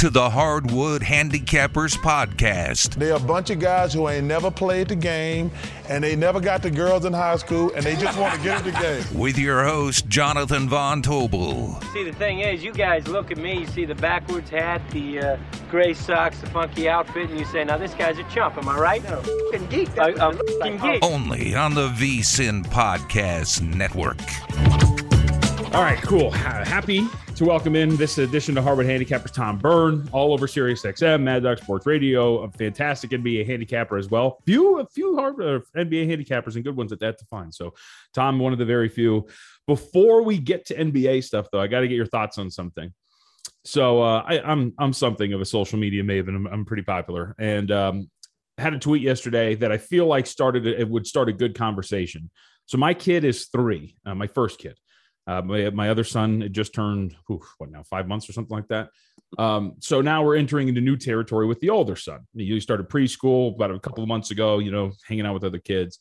to the Hardwood Handicappers Podcast. They're a bunch of guys who ain't never played the game and they never got the girls in high school and they just want to get in the game. With your host, Jonathan Von Tobel. See, the thing is, you guys look at me, you see the backwards hat, the uh, gray socks, the funky outfit, and you say, now this guy's a chump, am I right? No, f***ing geek. I, I'm f***ing geek. Only on the VSIN Podcast Network. All right, cool. Happy to welcome in this edition to Hardwood Handicappers Tom Byrne, all over Sirius XM, Mad Dog Sports Radio, a fantastic NBA handicapper as well. Few, a few Harvard NBA handicappers and good ones at that to find. So, Tom, one of the very few. Before we get to NBA stuff, though, I got to get your thoughts on something. So, uh, I, I'm I'm something of a social media maven. I'm, I'm pretty popular, and um, had a tweet yesterday that I feel like started it would start a good conversation. So, my kid is three, uh, my first kid. Uh, my, my other son just turned oof, what now five months or something like that. Um, so now we're entering into new territory with the older son. He started preschool about a couple of months ago. You know, hanging out with other kids.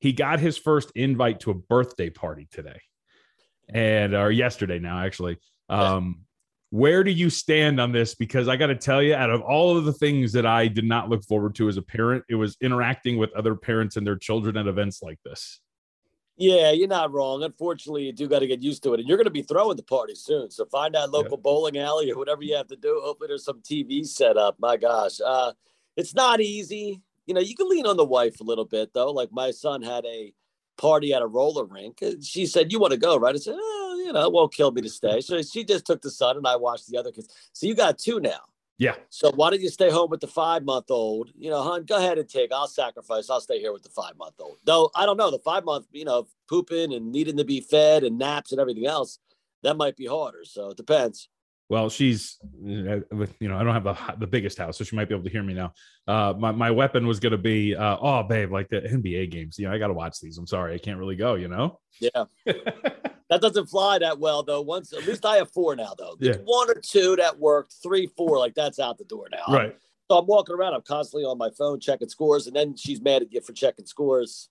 He got his first invite to a birthday party today, and or yesterday now actually. Um, where do you stand on this? Because I got to tell you, out of all of the things that I did not look forward to as a parent, it was interacting with other parents and their children at events like this. Yeah, you're not wrong. Unfortunately, you do got to get used to it, and you're going to be throwing the party soon. So find that local bowling alley or whatever you have to do. Hopefully, there's some TV set up. My gosh, uh, it's not easy. You know, you can lean on the wife a little bit though. Like my son had a party at a roller rink. She said, "You want to go, right?" I said, oh, "You know, it won't kill me to stay." So she just took the son, and I watched the other kids. So you got two now. Yeah. So why don't you stay home with the five month old? You know, hon, go ahead and take. I'll sacrifice. I'll stay here with the five month old. Though I don't know the five month, you know, pooping and needing to be fed and naps and everything else, that might be harder. So it depends. Well, she's, uh, you know, I don't have the, the biggest house, so she might be able to hear me now. Uh, my, my weapon was going to be, uh, oh, babe, like the NBA games. You know, I got to watch these. I'm sorry. I can't really go, you know? Yeah. that doesn't fly that well, though. Once, at least I have four now, though. Yeah. One or two that worked, three, four, like that's out the door now. Right. So I'm walking around. I'm constantly on my phone checking scores, and then she's mad at you for checking scores.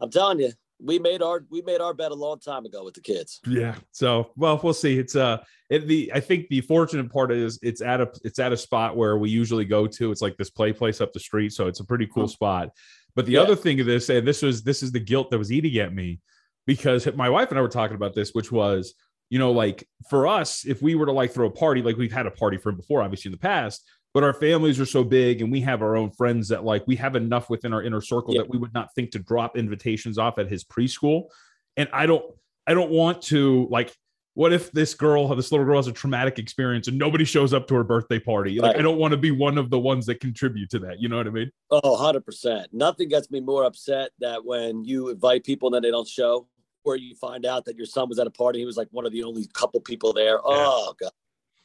I'm telling you, we made our we made our bet a long time ago with the kids. Yeah. So, well, we'll see. It's uh, it, the I think the fortunate part is it's at a it's at a spot where we usually go to. It's like this play place up the street, so it's a pretty cool spot. But the Yeah. other thing of this, and this was this is the guilt that was eating at me, because my wife and I were talking about this, which was, you know, like for us, if we were to like throw a party, like we've had a party for him before, obviously in the past, but our families are so big and we have our own friends that like we have enough within our inner circle Yeah. that we would not think to drop invitations off at his preschool. And I don't, I don't want to like. What if this girl, this little girl, has a traumatic experience and nobody shows up to her birthday party? Like, Right. I don't want to be one of the ones that contribute to that. You know what I mean? Oh, 100%. Nothing gets me more upset that when you invite people and then they don't show, or you find out that your son was at a party, he was like one of the only couple people there. Oh, God.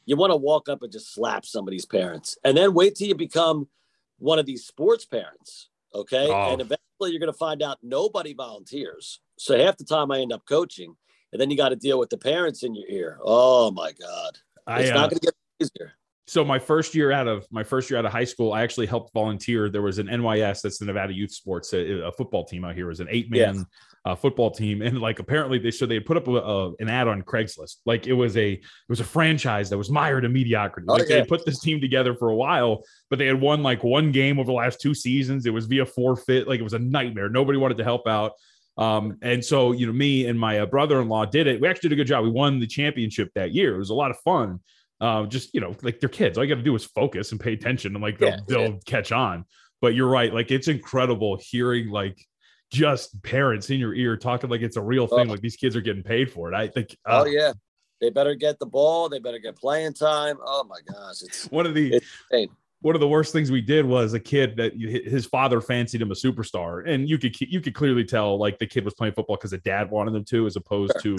You want to walk up and just slap somebody's parents and then wait till you become one of these sports parents. Okay. Oh. And eventually you're going to find out nobody volunteers. So half the time I end up coaching, and then you got to deal with the parents in your ear. Oh my god, it's I, uh, not going to get easier. So my first year out of my first year out of high school, I actually helped volunteer. There was an NYS, that's the Nevada Youth Sports, a, a football team out here. It was an eight man Yes. uh, football team, and like apparently they so they had put up a, a, an ad on Craigslist. Like it was a it was a franchise that was mired in mediocrity. Oh, Like they yeah. had put this team together for a while, but they had won like one game over the last two seasons. It was via forfeit. Like it was a nightmare. Nobody wanted to help out. Um, and so you know, me and my uh, brother-in-law did it. We actually did a good job. We won the championship that year. It was a lot of fun. Uh, just you know, like they're kids. All you got to do is focus and pay attention, and like they'll Yeah, they'll catch on. But you're right. Like it's incredible hearing like just parents in your ear talking like it's a real thing. Oh. Like these kids are getting paid for it. I think. uh, Oh yeah, they better get the ball. They better get playing time. Oh my gosh, it's One of the one of the worst things we did was a kid that his father fancied him a superstar, and you could you could clearly tell like the kid was playing football because the dad wanted him to, as opposed to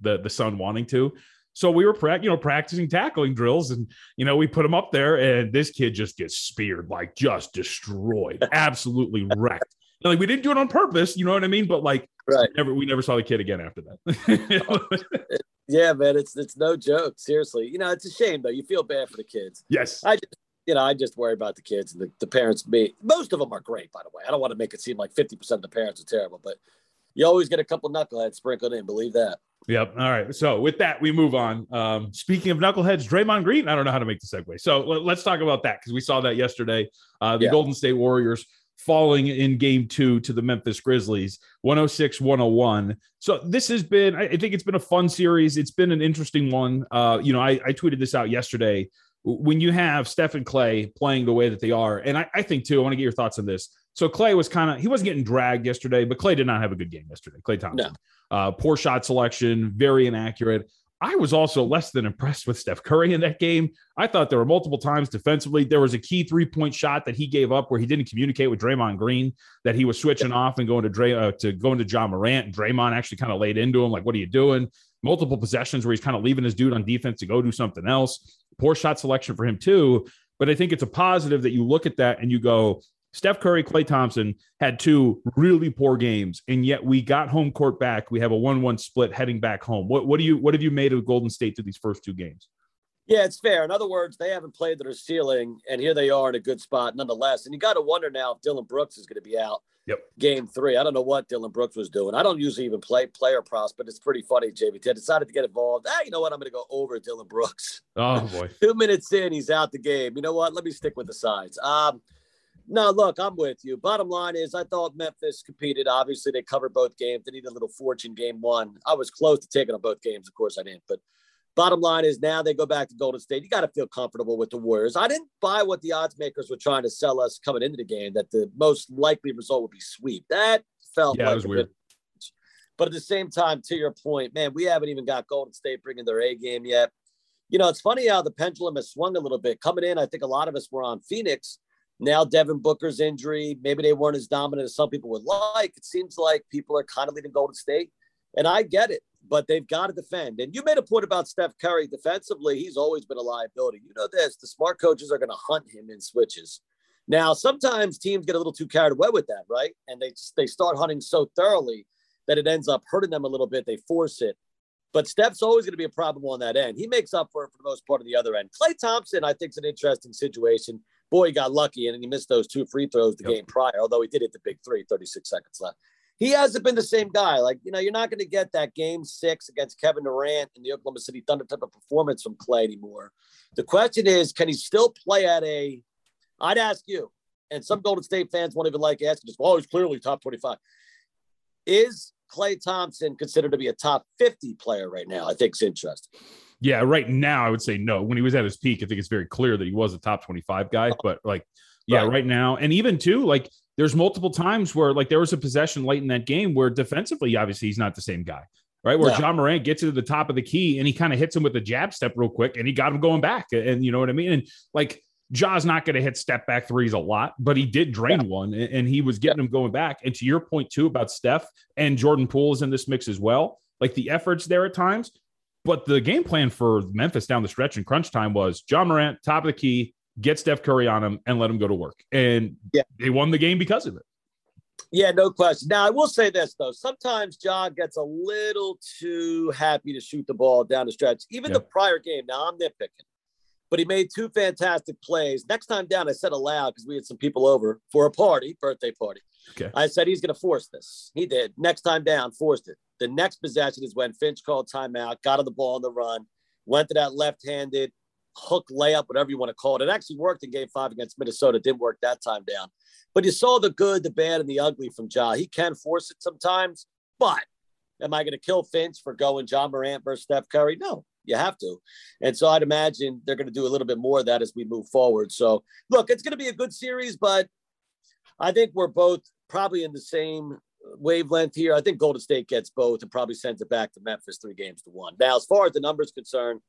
the the son wanting to. So we were prac- you know practicing tackling drills, and you know we put him up there, and this kid just gets speared, like just destroyed, absolutely wrecked. And, like we didn't do it on purpose, you know what I mean? But like right. never we never saw the kid again after that. Oh, yeah, man, it's it's no joke. Seriously, you know, it's a shame though. You feel bad for the kids. yes, I just, you know, I just worry about the kids and the, the parents. Me, most of them are great, by the way. I don't want to make it seem like fifty percent of the parents are terrible, but you always get a couple knuckleheads sprinkled in. Believe that. Yep. All right. So with that, we move on. Um, speaking of knuckleheads, Draymond Green. I don't know how to make the segue. So let, us talk about that because we saw that yesterday. Uh, the Yeah. Golden State Warriors falling in game two to the Memphis Grizzlies, 106 101. So this has been, I think it's been a fun series. It's been an interesting one. Uh, you know, I, I tweeted this out yesterday. When you have Steph and Klay playing the way that they are, and I, I think too, I want to get your thoughts on this. So Klay was kind of he wasn't getting dragged yesterday, but Klay did not have a good game yesterday. Klay Thompson, uh, poor shot selection, very inaccurate. I was also less than impressed with Steph Curry in that game. I thought there were multiple times defensively. There was a key three point shot that he gave up where he didn't communicate with Draymond Green that he was switching off and going to Dray uh, to going to Ja Morant. And Draymond actually kind of laid into him like, "What are you doing?" Multiple possessions where he's kind of leaving his dude on defense to go do something else. Poor shot selection for him too. But I think it's a positive that you look at that and you go, Steph Curry, Klay Thompson had two really poor games, and yet we got home court back. We have a one-one split heading back home. What what do you what have you made of Golden State through these first two games? Yeah, it's fair. In other words, they haven't played their ceiling, and here they are in a good spot nonetheless. And you got to wonder now if Dillon Brooks is going to be out Yep. game three. I don't know what Dillon Brooks was doing. I don't usually even play player props, but it's pretty funny, JVT. I decided to get involved. Ah, you know what? I'm going to go over Dillon Brooks. Oh boy. Two minutes in, he's out the game. You know what? Let me stick with the sides. Um, no, look, I'm with you. Bottom line is, I thought Memphis competed. Obviously, they covered both games. They needed a little fortune game one. I was close to taking on both games. Of course, I didn't. But bottom line is, now they go back to Golden State. You got to feel comfortable with the Warriors. I didn't buy what the odds makers were trying to sell us coming into the game that the most likely result would be sweep. That felt Yeah, like was a weird. bit but at the same time, to your point, man, we haven't even got Golden State bringing their A game yet. You know, it's funny how the pendulum has swung a little bit. Coming in, I think a lot of us were on Phoenix. Now, Devin Booker's injury, maybe they weren't as dominant as some people would like. It seems like people are kind of leading Golden State. And I get it, but they've got to defend. And you made a point about Steph Curry defensively. He's always been a liability. You know this the smart coaches are going to hunt him in switches. Now, sometimes teams get a little too carried away with that, right? And they, they start hunting so thoroughly that it ends up hurting them a little bit. They force it. But Steph's always going to be a problem on that end. He makes up for it for the most part on the other end. Klay Thompson, I think, is an interesting situation. Boy, he got lucky and he missed those two free throws the Yep. game prior, although he did hit the big three, 36 seconds left. He hasn't been the same guy. Like, you know, you're not going to get that game six against Kevin Durant and the Oklahoma City Thunder type of performance from Klay anymore. The question is, can he still play at a, I'd ask you, and some Golden State fans won't even like asking, just, well, he's clearly top 25. Is Klay Thompson considered to be a top 50 player right now? I think it's interesting. Yeah, right now I would say no. When he was at his peak, I think it's very clear that he was a top 25 guy. But like, yeah, Right. right, now, and even too, like there's multiple times where like there was a possession late in that game where defensively, obviously, he's not the same guy. Right. Where No. Ja Morant gets to the top of the key and he kind of hits him with a jab step real quick and he got him going back. And you know what I mean? And like Ja's not going to hit step back threes a lot, but he did drain one and, and he was getting him going back. And to your point too about Steph and Jordan Poole is in this mix as well. Like the efforts there at times, but the game plan for Memphis down the stretch in crunch time was Ja Morant, top of the key, get Steph Curry on him and let him go to work. And Yeah. they won the game because of it. Yeah, no question. Now I will say this though: sometimes Ja gets a little too happy to shoot the ball down the stretch. Even the prior game. Now I'm nitpicking, but he made two fantastic plays. Next time down, I said aloud because we had some people over for a party, birthday party. Okay. I said he's going to force this. He did. Next time down, forced it. The next possession is when Finch called timeout, got on the ball on the run, went to that left-handed hook layup, whatever you want to call it. It actually worked in Game Five against Minnesota. It didn't work that time down. But you saw the good, the bad, and the ugly from Ja. He can force it sometimes, but am I going to kill Finch for going Ja Morant versus Steph Curry? No, you have to. And so I'd imagine they're going to do a little bit more of that as we move forward. So look, it's going to be a good series, but I think we're both probably in the same wavelength here. I think Golden State gets both and probably sends it back to Memphis three games to one. Now, as far as the numbers concerned,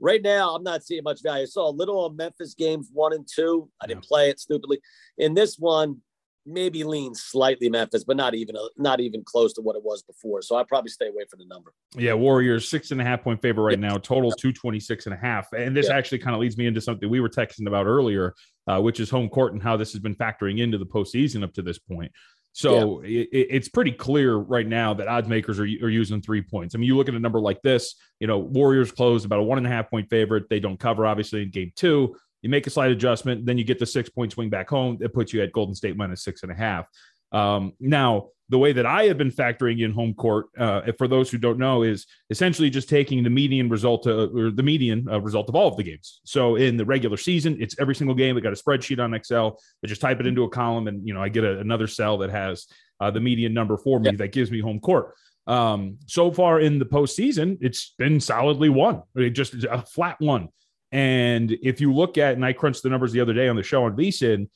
right now I'm not seeing much value. I saw a little on Memphis games one and two. I didn't play it stupidly. In this one, maybe lean slightly Memphis, but not even not even close to what it was before. So I'd probably stay away from the number. Yeah, Warriors six and a half point favorite right now, total 226 and a half. And this Yeah. actually kind of leads me into something we were texting about earlier, uh, which is home court and how this has been factoring into the postseason up to this point. So it, it's pretty clear right now that odds makers are, are using three points. I mean, you look at a number like this, you know, Warriors closed about a one and a half point favorite. They don't cover, obviously, in game two. You make a slight adjustment, then you get the six point swing back home. That puts you at Golden State minus six and a half. Um, now, the way that I have been factoring in home court, uh, for those who don't know, is essentially just taking the median result or the median uh, result of all of the games. So in the regular season, it's every single game. I got a spreadsheet on Excel. I just type it into a column, and you know I get a, another cell that has uh, the median number for me that gives me home court. Um, so far in the postseason, it's been solidly one, It just a flat one. And if you look at, and I crunched the numbers the other day on the show on VSIN,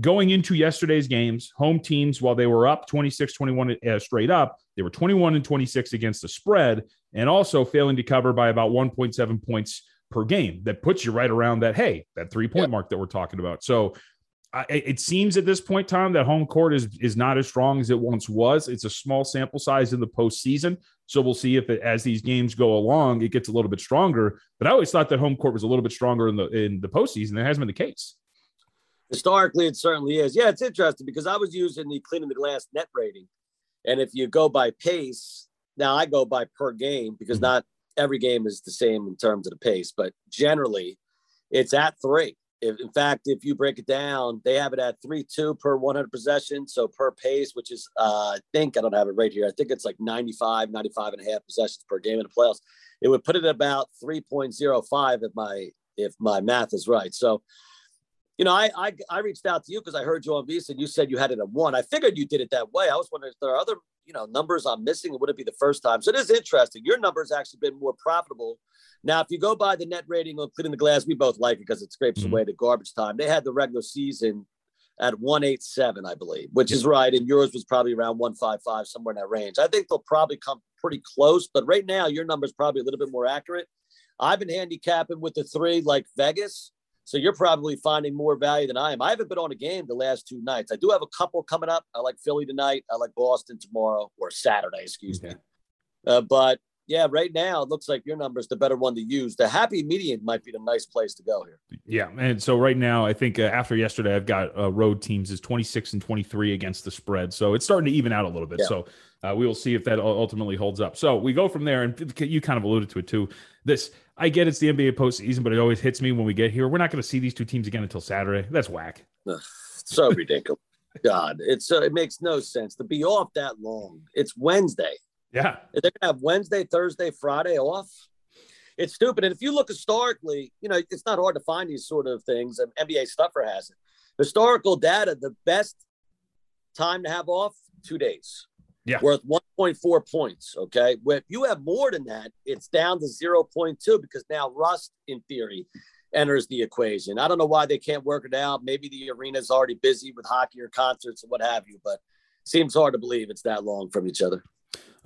going into yesterday's games, home teams, while they were up 26 21 uh, straight up, they were 21 and 26 against the spread and also failing to cover by about 1.7 points per game. That puts you right around that, hey, that three point mark that we're talking about. So I, it seems at this point, Tom, that home court is is not as strong as it once was. It's a small sample size in the postseason, so we'll see if it, as these games go along, it gets a little bit stronger. But I always thought that home court was a little bit stronger in the in the postseason. That hasn't been the case. Historically, it certainly is. Yeah, it's interesting because I was using the cleaning the glass net rating. And if you go by pace, now I go by per game because mm-hmm. not every game is the same in terms of the pace, but generally it's at three. If, in fact, if you break it down, they have it at three two per 100 possessions. So per pace, which is, uh, I think I don't have it right here. I think it's like 95, 95 and a half possessions per game in the playoffs. It would put it at about 3.05 if my if my math is right. So you know, I I, I reached out to you because I heard you on VSIN and you said you had it at one. I figured you did it that way. I was wondering if there are other, you know, numbers I'm missing. It wouldn't be the first time. So it is interesting. Your number's actually been more profitable. Now, if you go by the net rating of cleaning the glass, we both like it because it scrapes mm-hmm. away the garbage time. They had the regular season at 187, I believe, which is right. And yours was probably around 155, somewhere in that range. I think they'll probably come pretty close, but right now your number's probably a little bit more accurate. I've been handicapping with the three like Vegas. So you're probably finding more value than I am. I haven't been on a game the last two nights. I do have a couple coming up. I like Philly tonight. I like Boston tomorrow or Saturday, excuse me. Uh, but yeah, right now it looks like your number's the better one to use. The happy median might be the nice place to go here. Yeah, and so right now, I think uh, after yesterday, I've got uh, road teams is 26 and 23 against the spread, so it's starting to even out a little bit. Yeah. So uh, we will see if that ultimately holds up. So we go from there, and you kind of alluded to it too. This I get it's the NBA postseason, but it always hits me when we get here. We're not going to see these two teams again until Saturday. That's whack. Ugh, so ridiculous. God, it's uh, it makes no sense to be off that long. It's Wednesday. Yeah, They're gonna have Wednesday, Thursday, Friday off. It's stupid. And if you look historically, you know it's not hard to find these sort of things. And NBA Stuffer has it. Historical data: the best time to have off two days. Yeah. worth 1.4 points. Okay, if you have more than that, it's down to 0.2 because now rust, in theory, enters the equation. I don't know why they can't work it out. Maybe the arena's already busy with hockey or concerts or what have you, but seems hard to believe it's that long from each other.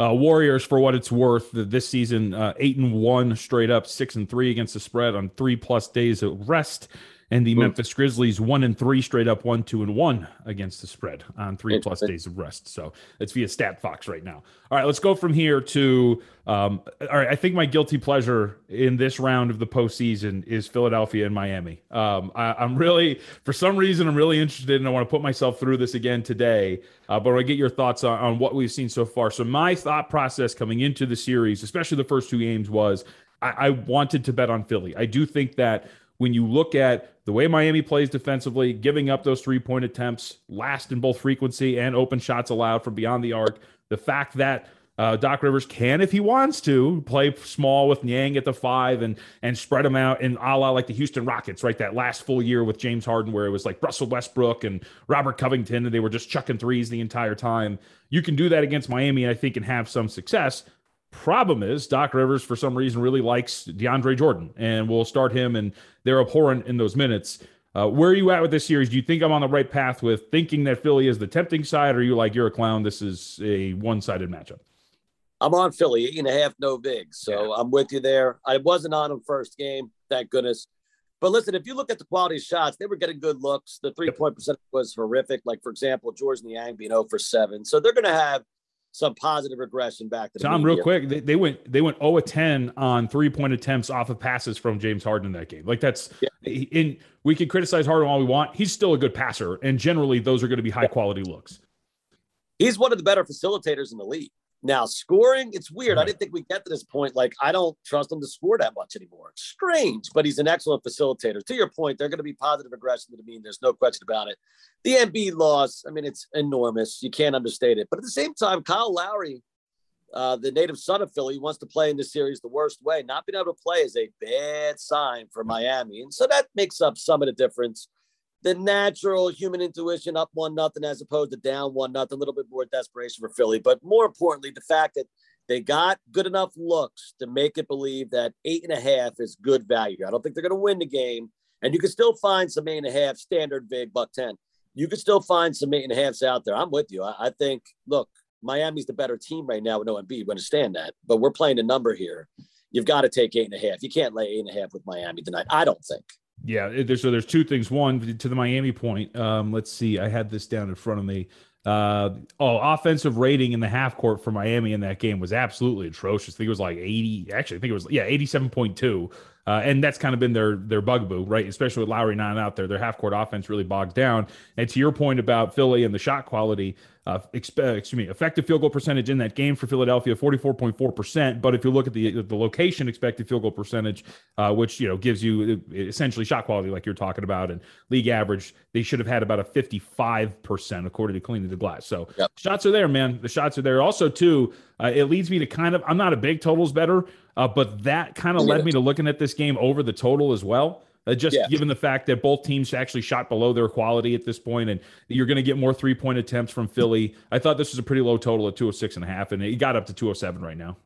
Uh, Warriors, for what it's worth, this season uh, eight and one straight up, six and three against the spread on three plus days of rest. And the Memphis Grizzlies one and three straight up one, two and one against the spread on three plus days of rest. So it's via Stat Fox right now. All right, let's go from here to. Um, all right, I think my guilty pleasure in this round of the postseason is Philadelphia and Miami. Um, I, am really, for some reason, I'm really interested, and I want to put myself through this again today. Uh, but I get your thoughts on, on what we've seen so far. So my thought process coming into the series, especially the first two games, was I wanted to bet on Philly. I do think that when you look at the way Miami plays defensively, giving up those three point attempts, last in both frequency and open shots allowed from beyond the arc, the fact that uh, Doc Rivers can, if he wants to, play small with Niang at the five and and spread them out in a la like the Houston Rockets, right? That last full year with James Harden, where it was like Russell Westbrook and Robert Covington, and they were just chucking threes the entire time. You can do that against Miami, I think, and have some success. Problem is, Doc Rivers, for some reason, really likes DeAndre Jordan and will start him, and they're abhorrent in those minutes. Uh, where are you at with this series? Do you think I'm on the right path with thinking that Philly is the tempting side, or are you like, you're a clown? This is a one sided matchup? I'm on Philly, eight and a half, no big. So. I'm with you there. I wasn't on them first game, thank goodness. But listen, if you look at the quality of shots, they were getting good looks. The three point percent was horrific. Like, for example, Georges Niang being 0 for 7. So they're going to have some positive regression back to Tom, real quick, they, they, went they went 0 10 on three point attempts off of passes from James Harden in that game. Like that's yeah. in we can criticize Harden all we want. He's still a good passer, and generally those are going to be high quality looks. He's one of the better facilitators in the league. Now, scoring, it's weird. I didn't think we'd get to this point. Like, I don't trust him to score that much anymore. It's strange, but he's an excellent facilitator. To your point, they're going to be positive regression to the mean. There's no question about it. The Embiid loss, I mean, it's enormous. You can't understate it. But at the same time, Kyle Lowry, uh, the native son of Philly, wants to play in this series the worst way. Not being able to play is a bad sign for Miami. And so that makes up some of the difference the natural human intuition up one nothing as opposed to down one nothing, a little bit more desperation for Philly. But more importantly, the fact that they got good enough looks to make it believe that eight and a half is good value. I don't think they're going to win the game. And you can still find some eight and a half standard big buck 10. You can still find some eight and a halfs out there. I'm with you. I, I think, look, Miami's the better team right now with no Embiid. We understand that, but we're playing a number here. You've got to take eight and a half. You can't lay eight and a half with Miami tonight. I don't think. Yeah, there's so there's two things. One to the Miami point. Um, let's see, I had this down in front of me. Uh, oh, offensive rating in the half court for Miami in that game was absolutely atrocious. I think it was like 80. Actually, I think it was yeah 87.2. Uh, and that's kind of been their their bugaboo, right? Especially with Lowry not out there, their half court offense really bogs down. And to your point about Philly and the shot quality, uh, exp- excuse me, effective field goal percentage in that game for Philadelphia, 44.4%. But if you look at the the location expected field goal percentage, uh, which you know gives you uh, essentially shot quality, like you're talking about, and league average, they should have had about a 55% according to Cleaning the Glass. So yep. shots are there, man. The shots are there. Also, too, uh, it leads me to kind of I'm not a big totals better, uh, but that kind of led me to looking at this game over the total as well. Uh, just yeah. given the fact that both teams actually shot below their quality at this point, and you're going to get more three point attempts from Philly. I thought this was a pretty low total at 206 and a half, and it got up to 207 right now.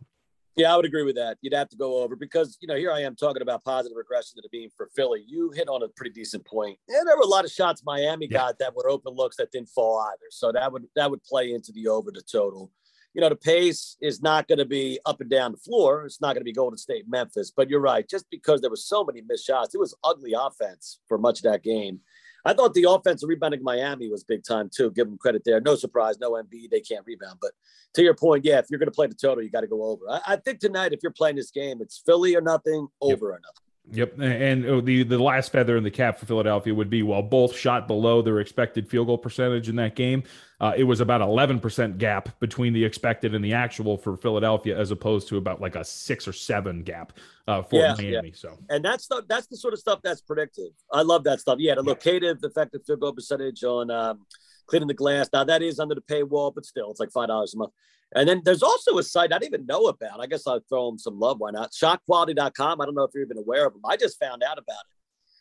Yeah, I would agree with that. You'd have to go over because you know here I am talking about positive regression to the mean for Philly. You hit on a pretty decent point. point, and there were a lot of shots Miami yeah. got that were open looks that didn't fall either. So that would that would play into the over the total you know, the pace is not going to be up and down the floor. It's not going to be Golden State, Memphis. But you're right. Just because there was so many missed shots, it was ugly offense for much of that game. I thought the offensive rebounding Miami was big time too. Give them credit there. No surprise, no Embiid, they can't rebound. But to your point, yeah, if you're going to play the total, you got to go over. I, I, think tonight, if you're playing this game, it's Philly or nothing, over yep. or nothing. Yep, and oh, the the last feather in the cap for Philadelphia would be while both shot below their expected field goal percentage in that game, uh, it was about 11% gap between the expected and the actual for Philadelphia, as opposed to about like a six or seven gap uh, for yeah, Miami. Yeah. So, and that's the that's the sort of stuff that's predictive. I love that stuff. Yeah, the locative effective field goal percentage on um, cleaning the glass. Now that is under the paywall, but still, it's like five dollars a month. And then there's also a site I didn't even know about. I guess I'll throw them some love. Why not? Shotquality.com. I don't know if you're even aware of them. I just found out about it,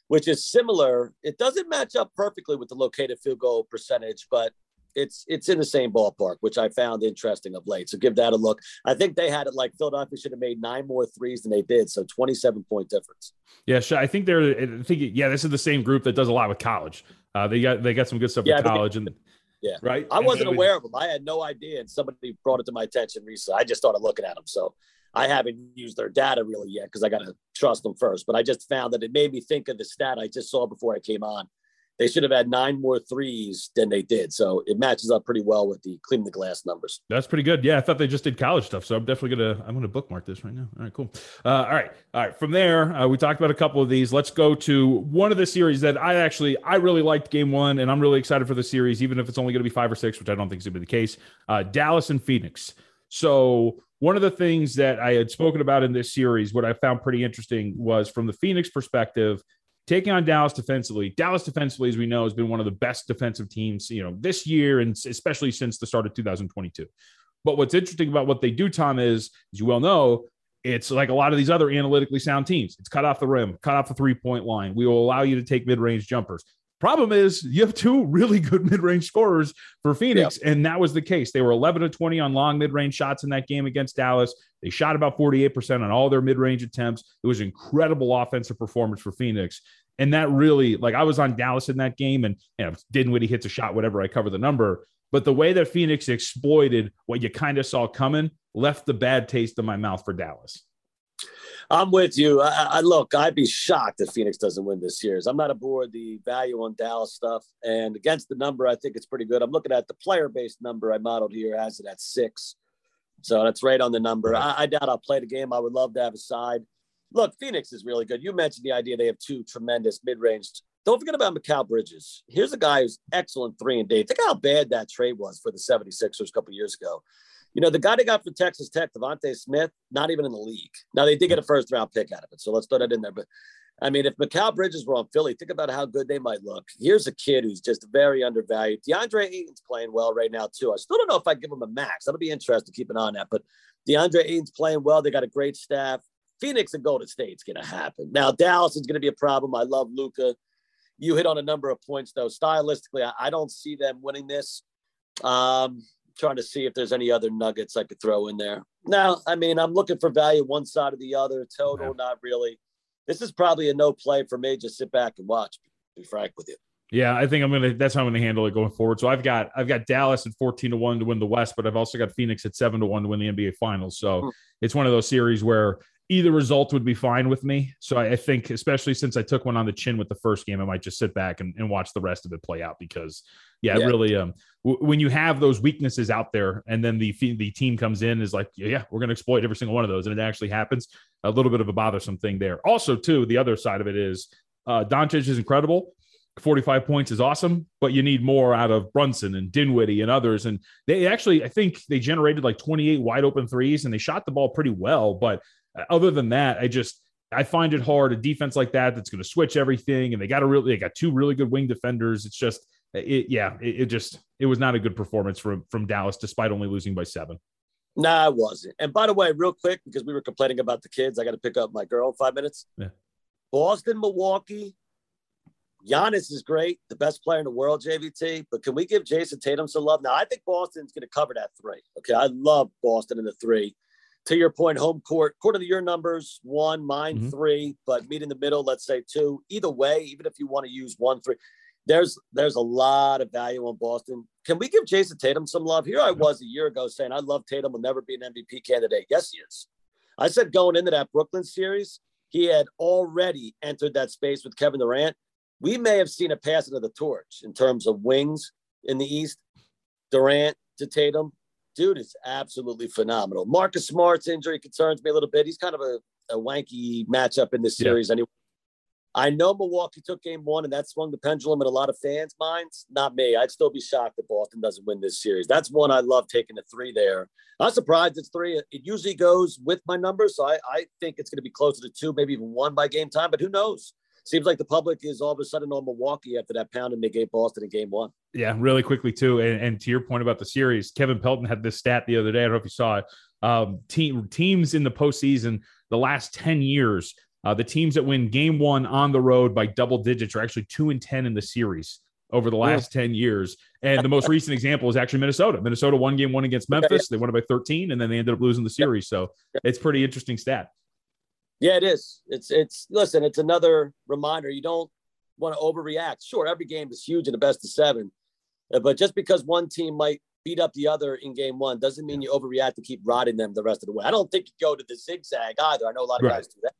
which is similar. It doesn't match up perfectly with the located field goal percentage, but it's it's in the same ballpark, which I found interesting of late. So give that a look. I think they had it like Philadelphia should have made nine more threes than they did, so 27 point difference. Yeah, I think they're. I think yeah, this is the same group that does a lot with college. Uh, they got they got some good stuff yeah, with college and. Yeah. Right. I wasn't aware of them. I had no idea. And somebody brought it to my attention recently. I just started looking at them. So I haven't used their data really yet because I got to trust them first. But I just found that it made me think of the stat I just saw before I came on. They should have had nine more threes than they did. So it matches up pretty well with the clean the glass numbers. That's pretty good. Yeah, I thought they just did college stuff. So I'm definitely gonna I'm gonna bookmark this right now. All right, cool. Uh, all right, all right. From there, uh, we talked about a couple of these. Let's go to one of the series that I actually I really liked game one, and I'm really excited for the series, even if it's only gonna be five or six, which I don't think is gonna be the case. Uh, Dallas and Phoenix. So one of the things that I had spoken about in this series, what I found pretty interesting was from the Phoenix perspective, taking on Dallas defensively. Dallas defensively, as we know, has been one of the best defensive teams, you know, this year and especially since the start of 2022. But what's interesting about what they do, Tom, is, as you well know, it's like a lot of these other analytically sound teams. It's cut off the rim, cut off the three point line. We will allow you to take mid range jumpers. Problem is, you have two really good mid-range scorers for Phoenix, and that was the case. They were 11 to 20 on long mid-range shots in that game against Dallas. They shot about 48% on all their mid-range attempts. It was incredible offensive performance for Phoenix. And that really, like, I was on Dallas in that game, and you know, Dinwiddie hits a shot, whatever. I cover the number, but the way that Phoenix exploited what you kind of saw coming left the bad taste in my mouth for Dallas. I'm with you. I, I, look. I'd be shocked if Phoenix doesn't win this year's. I'm not aboard the value on Dallas stuff, and against the number, I think it's pretty good. I'm looking at the player-based number I modeled here has it at six, so that's right on the number. I, I doubt I'll play the game. I would love to have a side. Look, Phoenix is really good. You mentioned the idea they have two tremendous mid-range. Don't forget about Mikal Bridges. Here's a guy who's excellent three and D. Think how bad that trade was for the 76ers a couple years ago. You know, the guy they got for Texas Tech, DeVonta Smith, not even in the league. Now they did get a first round pick out of it, so let's throw that in there. But I mean, if Mikal Bridges were on Philly, think about how good they might look. Here's a kid who's just very undervalued. DeAndre Ayton's playing well right now too. I still don't know if I give him a max. That'll be interesting to keep an eye on that. But DeAndre Ayton's playing well. They got a great staff. Phoenix and Golden State's going to happen. Now Dallas is going to be a problem. I love Luka. You hit on a number of points though. Stylistically, I, I don't see them winning this. Um, trying to see if there's any other nuggets I could throw in there. Now, I mean, I'm looking for value one side or the other. Total, yeah. not really. This is probably a no play for me. Just sit back and watch. Be frank with you. Yeah, I think I'm gonna. That's how I'm gonna handle it going forward. So I've got I've got Dallas at 14 to one to win the West, but I've also got Phoenix at seven to one to win the NBA Finals. So hmm. it's one of those series where either result would be fine with me. So I, I, think, especially since I took one on the chin with the first game, I might just sit back and, and watch the rest of it play out because, yeah, yeah. really, um, w- when you have those weaknesses out there and then the the team comes in is like, yeah, we're going to exploit every single one of those, and it actually happens. A little bit of a bothersome thing there. Also, too, the other side of it is uh, Doncic is incredible. 45 points is awesome, but you need more out of Brunson and Dinwiddie and others. And they actually, I think they generated like 28 wide open threes and they shot the ball pretty well. But other than that, I just I find it hard a defense like that that's going to switch everything, and they got a really they got two really good wing defenders. It's just it, yeah, it, it, just it was not a good performance from from Dallas despite only losing by seven. No, nah, it wasn't. And by the way, real quick, because we were complaining about the kids, I got to pick up my girl in five minutes. Yeah. Boston, Milwaukee. Giannis is great, the best player in the world, JVT. But can we give Jayson Tatum some love? Now, I think Boston's going to cover that three. Okay, I love Boston in the three to your point, home court, court of the year numbers, one, mine, mm-hmm. three, but meet in the middle, let's say two. Either way, even if you want to use one, three, there's there's a lot of value on Boston. Can we give Jayson Tatum some love? Here I was a year ago saying I love Tatum will never be an MVP candidate. Yes, he is. I said going into that Brooklyn series, he had already entered that space with Kevin Durant. We may have seen a passing of the torch in terms of wings in the East. Durant to Tatum, dude is absolutely phenomenal. Marcus Smart's injury concerns me a little bit. He's kind of a, a wanky matchup in this series yeah. anyway. I know Milwaukee took game one and that swung the pendulum in a lot of fans' minds. Not me. I'd still be shocked if Boston doesn't win this series. That's one I love taking the three there. I'm surprised it's three. It usually goes with my numbers. So I, I think it's going to be closer to two, maybe even one by game time, but who knows? seems like the public is all of a sudden on Milwaukee after that pound and they gave Boston in game one. Yeah, really quickly too. And, and, to your point about the series, Kevin Pelton had this stat the other day. I don't know if you saw it. Um, team teams in the postseason the last 10 years, uh, the teams that win game one on the road by double digits are actually two and 10 in the series over the last yeah. 10 years. And the most recent example is actually Minnesota. Minnesota won game one against Memphis. They won it by 13 and then they ended up losing the series. So it's pretty interesting stat. Yeah, it is. It's it's listen, it's another reminder. You don't want to overreact. Sure, every game is huge in the best of seven, but just because one team might beat up the other in game one doesn't mean you overreact to keep riding them the rest of the way. I don't think you go to the zigzag either. I know a lot of Right. guys do that.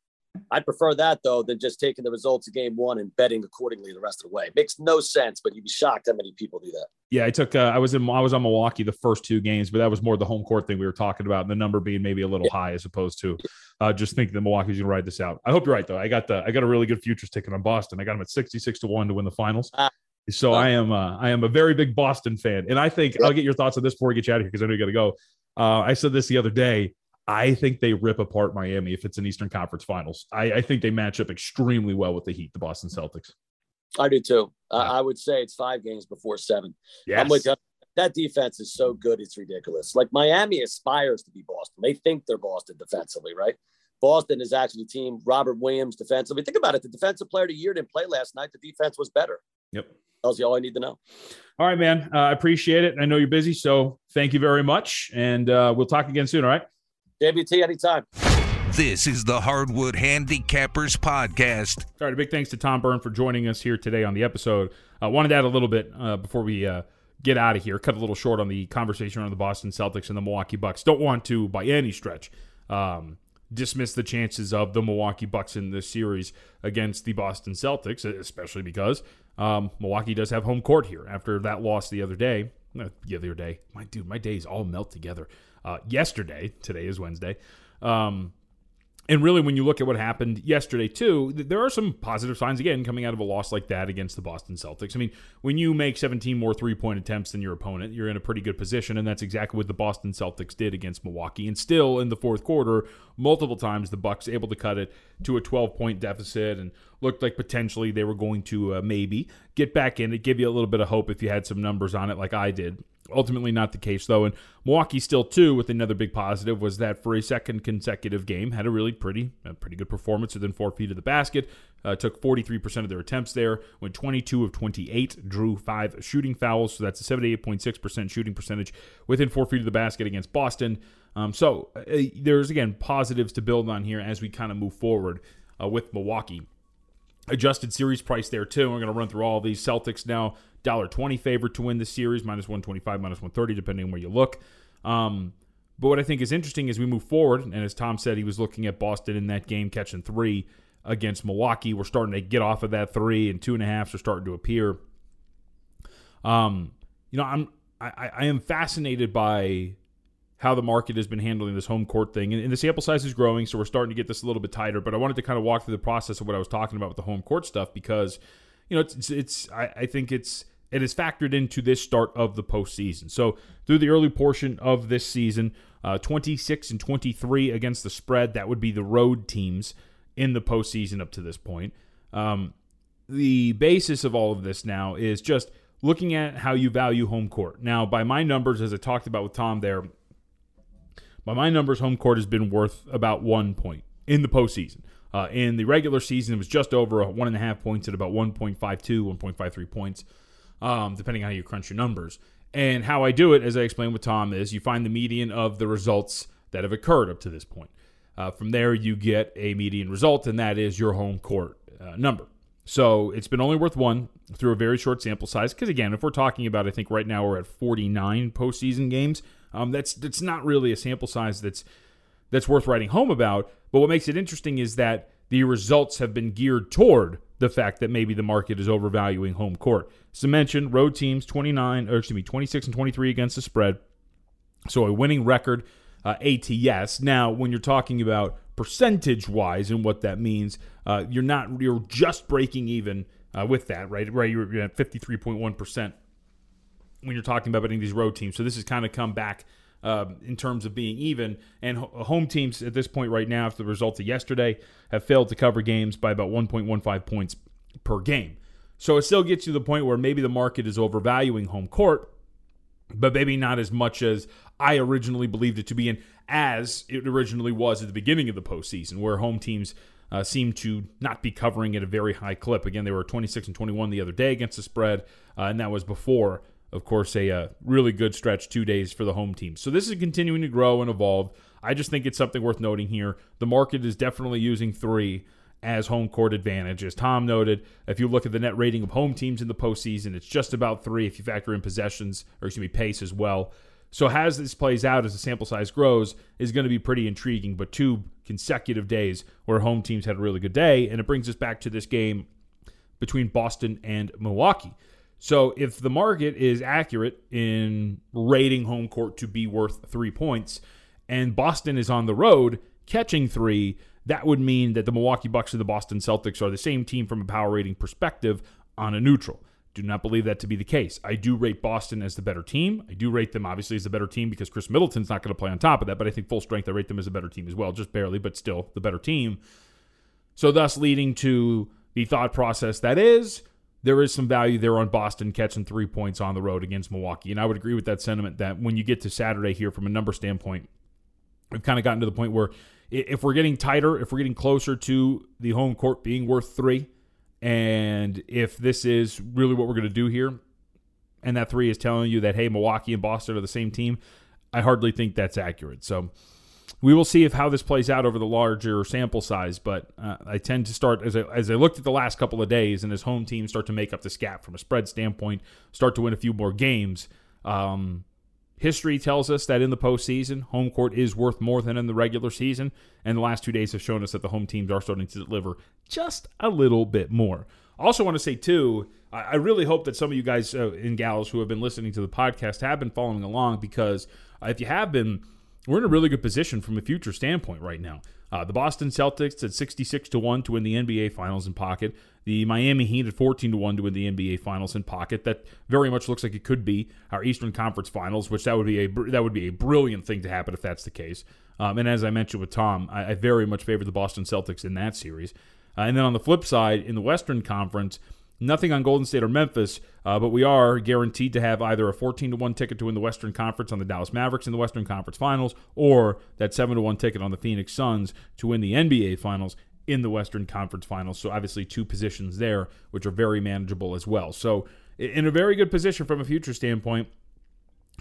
I'd prefer that though than just taking the results of game one and betting accordingly the rest of the way. makes no sense, but you'd be shocked how many people do that. Yeah, I took. Uh, I was in. I was on Milwaukee the first two games, but that was more the home court thing we were talking about, and the number being maybe a little high as opposed to uh, just thinking that Milwaukee's going to ride this out. I hope you're right though. I got the. I got a really good futures ticket on Boston. I got them at sixty six to one to win the finals. Ah. So I am. Uh, I am a very big Boston fan, and I think I'll get your thoughts on this before we get you out of here because I know you got to go. Uh, I said this the other day. I think they rip apart Miami if it's an Eastern Conference Finals. I, I think they match up extremely well with the Heat, the Boston Celtics. I do too. I I would say it's five games before seven. Yes. I'm with you. That defense is so good, it's ridiculous. Like Miami aspires to be Boston. They think they're Boston defensively, right? Boston is actually the team. Robert Williams defensively. Think about it. The defensive player of the year didn't play last night. The defense was better. Yep. Tells you all I need to know. All right, man. Uh, I appreciate it. I know you're busy, so thank you very much, and uh, we'll talk again soon. All right. JVT anytime. This is the Hardwood Handicappers Podcast. All right. A big thanks to Tom Byrne for joining us here today on the episode. I uh, wanted to add a little bit uh, before we uh, get out of here. Cut a little short on the conversation around the Boston Celtics and the Milwaukee Bucks. Don't want to, by any stretch, um, dismiss the chances of the Milwaukee Bucks in this series against the Boston Celtics, especially because um, Milwaukee does have home court here after that loss the other day. uh, The other day, my dude, my days all melt together. Uh, yesterday, today is Wednesday. Um, and really, when you look at what happened yesterday, too, there are some positive signs again coming out of a loss like that against the Boston Celtics. I mean, when you make 17 more three point attempts than your opponent, you're in a pretty good position. And that's exactly what the Boston Celtics did against Milwaukee. And still, in the fourth quarter, multiple times the Bucks able to cut it to a 12 point deficit and looked like potentially they were going to uh, maybe get back in it, give you a little bit of hope if you had some numbers on it, like I did. Ultimately, not the case though. And Milwaukee still too, with another big positive, was that for a second consecutive game, had a really pretty, a pretty good performance within four feet of the basket. Uh, took 43% of their attempts there, went 22 of 28, drew five shooting fouls, so that's a 78.6% shooting percentage within four feet of the basket against Boston. Um, so uh, there's again positives to build on here as we kind of move forward uh, with Milwaukee adjusted series price there too. We're going to run through all these. Celtics now Dollar twenty favorite to win the series, minus 125, minus 130, depending on where you look. Um, but what I think is interesting as we move forward, and as Tom said, he was looking at Boston in that game, catching three against Milwaukee. We're starting to get off of that three, and two and a halfs are starting to appear. Um, you know, I'm I, I am fascinated by how the market has been handling this home court thing. And, and, the sample size is growing, so we're starting to get this a little bit tighter. But I wanted to kind of walk through the process of what I was talking about with the home court stuff because, you know, it's, it's, it's I, I, think it's it is factored into this start of the postseason. So through the early portion of this season, uh, 26 and 23 against the spread, that would be the road teams in the postseason up to this point. Um, the basis of all of this now is just looking at how you value home court. Now, by my numbers, as I talked about with Tom there, by my numbers, home court has been worth about one point in the postseason. Uh, in the regular season, it was just over one and a half points at about 1.52, 1.53 points, um, depending on how you crunch your numbers. And how I do it, as I explained with Tom, is you find the median of the results that have occurred up to this point. Uh, from there, you get a median result, and that is your home court uh, number. So it's been only worth one through a very short sample size. Because again, if we're talking about, I think right now we're at 49 postseason games. Um, that's that's not really a sample size that's that's worth writing home about. But what makes it interesting is that the results have been geared toward the fact that maybe the market is overvaluing home court. So mentioned road teams 29 or excuse me 26 and 23 against the spread. So a winning record uh, ATS. Now, when you're talking about percentage wise and what that means, uh, you're not you're just breaking even uh, with that, right? Right, you're at 53.1 percent when you're talking about betting these road teams. So this has kind of come back um, in terms of being even. And ho- home teams at this point right now, after the results of yesterday, have failed to cover games by about 1.15 points per game. So it still gets you to the point where maybe the market is overvaluing home court, but maybe not as much as I originally believed it to be, and as it originally was at the beginning of the postseason, where home teams uh, seem to not be covering at a very high clip. Again, they were 26 and 21 the other day against the spread, uh, and that was before of course, a uh, really good stretch two days for the home team. So this is continuing to grow and evolve. I just think it's something worth noting here. The market is definitely using three as home court advantage. As Tom noted, if you look at the net rating of home teams in the postseason, it's just about three if you factor in possessions or excuse me pace as well. So as this plays out as the sample size grows is going to be pretty intriguing. But two consecutive days where home teams had a really good day, and it brings us back to this game between Boston and Milwaukee. So if the market is accurate in rating home court to be worth three points, and Boston is on the road catching three, that would mean that the Milwaukee Bucks and the Boston Celtics are the same team from a power rating perspective on a neutral. Do not believe that to be the case. I do rate Boston as the better team. I do rate them obviously as the better team because Khris Middleton's not going to play on top of that, but I think full strength I rate them as a better team as well, just barely, but still the better team. So thus leading to the thought process that is there is some value there on Boston catching three points on the road against Milwaukee. And I would agree with that sentiment that when you get to Saturday here from a number standpoint, we've kind of gotten to the point where if we're getting tighter, if we're getting closer to the home court being worth three, and if this is really what we're going to do here, and that three is telling you that, hey, Milwaukee and Boston are the same team, I hardly think that's accurate. So we will see if how this plays out over the larger sample size. But uh, I tend to start as I, as I looked at the last couple of days, and as home teams start to make up this gap from a spread standpoint, start to win a few more games. Um, History tells us that in the postseason, home court is worth more than in the regular season, and the last two days have shown us that the home teams are starting to deliver just a little bit more. Also, want to say too, I really hope that some of you guys uh, and gals who have been listening to the podcast have been following along because if you have been, we're in a really good position from a future standpoint right now. Uh, the Boston Celtics at 66 to 1 to win the NBA Finals in pocket. The Miami Heat at 14 to 1 to win the NBA Finals in pocket. That very much looks like it could be our Eastern Conference Finals, which that would be a that would be a brilliant thing to happen if that's the case. Um, and as I mentioned with Tom, I, I, very much favor the Boston Celtics in that series. Uh, and then on the flip side, in the Western Conference, Nothing on Golden State or Memphis, uh, but we are guaranteed to have either a 14 to 1 ticket to win the Western Conference on the Dallas Mavericks in the Western Conference Finals or that 7 to 1 ticket on the Phoenix Suns to win the NBA Finals in the Western Conference Finals. So obviously two positions there which are very manageable as well. So in a very good position from a future standpoint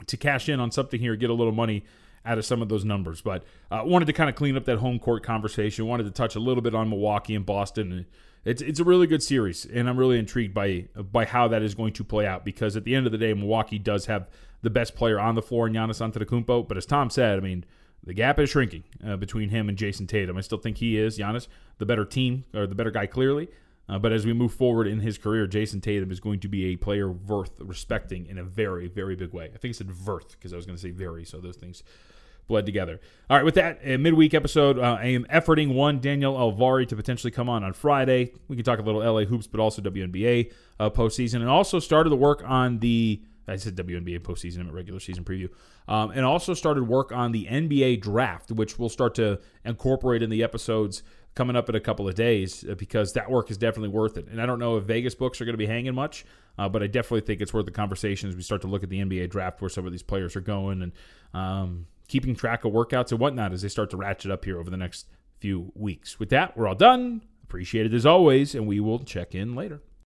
to cash in on something here, get a little money out of some of those numbers. But uh, wanted to kind of clean up that home court conversation. Wanted to touch a little bit on Milwaukee and Boston. And it's it's a really good series, and I'm really intrigued by by how that is going to play out because at the end of the day, Milwaukee does have the best player on the floor in Giannis Antetokounmpo. But as Tom said, I mean, the gap is shrinking uh, between him and Jayson Tatum. I still think he is Giannis, the better team or the better guy clearly. Uh, but as we move forward in his career, Jayson Tatum is going to be a player worth respecting in a very, very big way. I think I said worth because I was going to say very, so those things bled together. All right, with that, a midweek episode, uh, I am efforting one Daniel Alvari to potentially come on on Friday. We can talk a little LA hoops, but also WNBA uh, postseason, and also started the work on the. I said WNBA postseason, I regular season preview. Um, and also started work on the NBA draft, which we'll start to incorporate in the episodes coming up in a couple of days uh, because that work is definitely worth it. And I don't know if Vegas books are going to be hanging much, uh, but I definitely think it's worth the conversation as we start to look at the NBA draft where some of these players are going and um, keeping track of workouts and whatnot as they start to ratchet up here over the next few weeks. With that, we're all done. Appreciate it as always, and we will check in later.